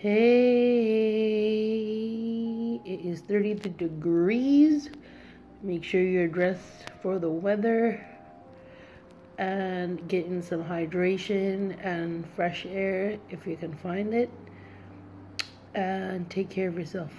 Hey, it is 32 degrees. Make sure you're dressed for the weather and getting some hydration and fresh air if you can find it. And take care of yourself.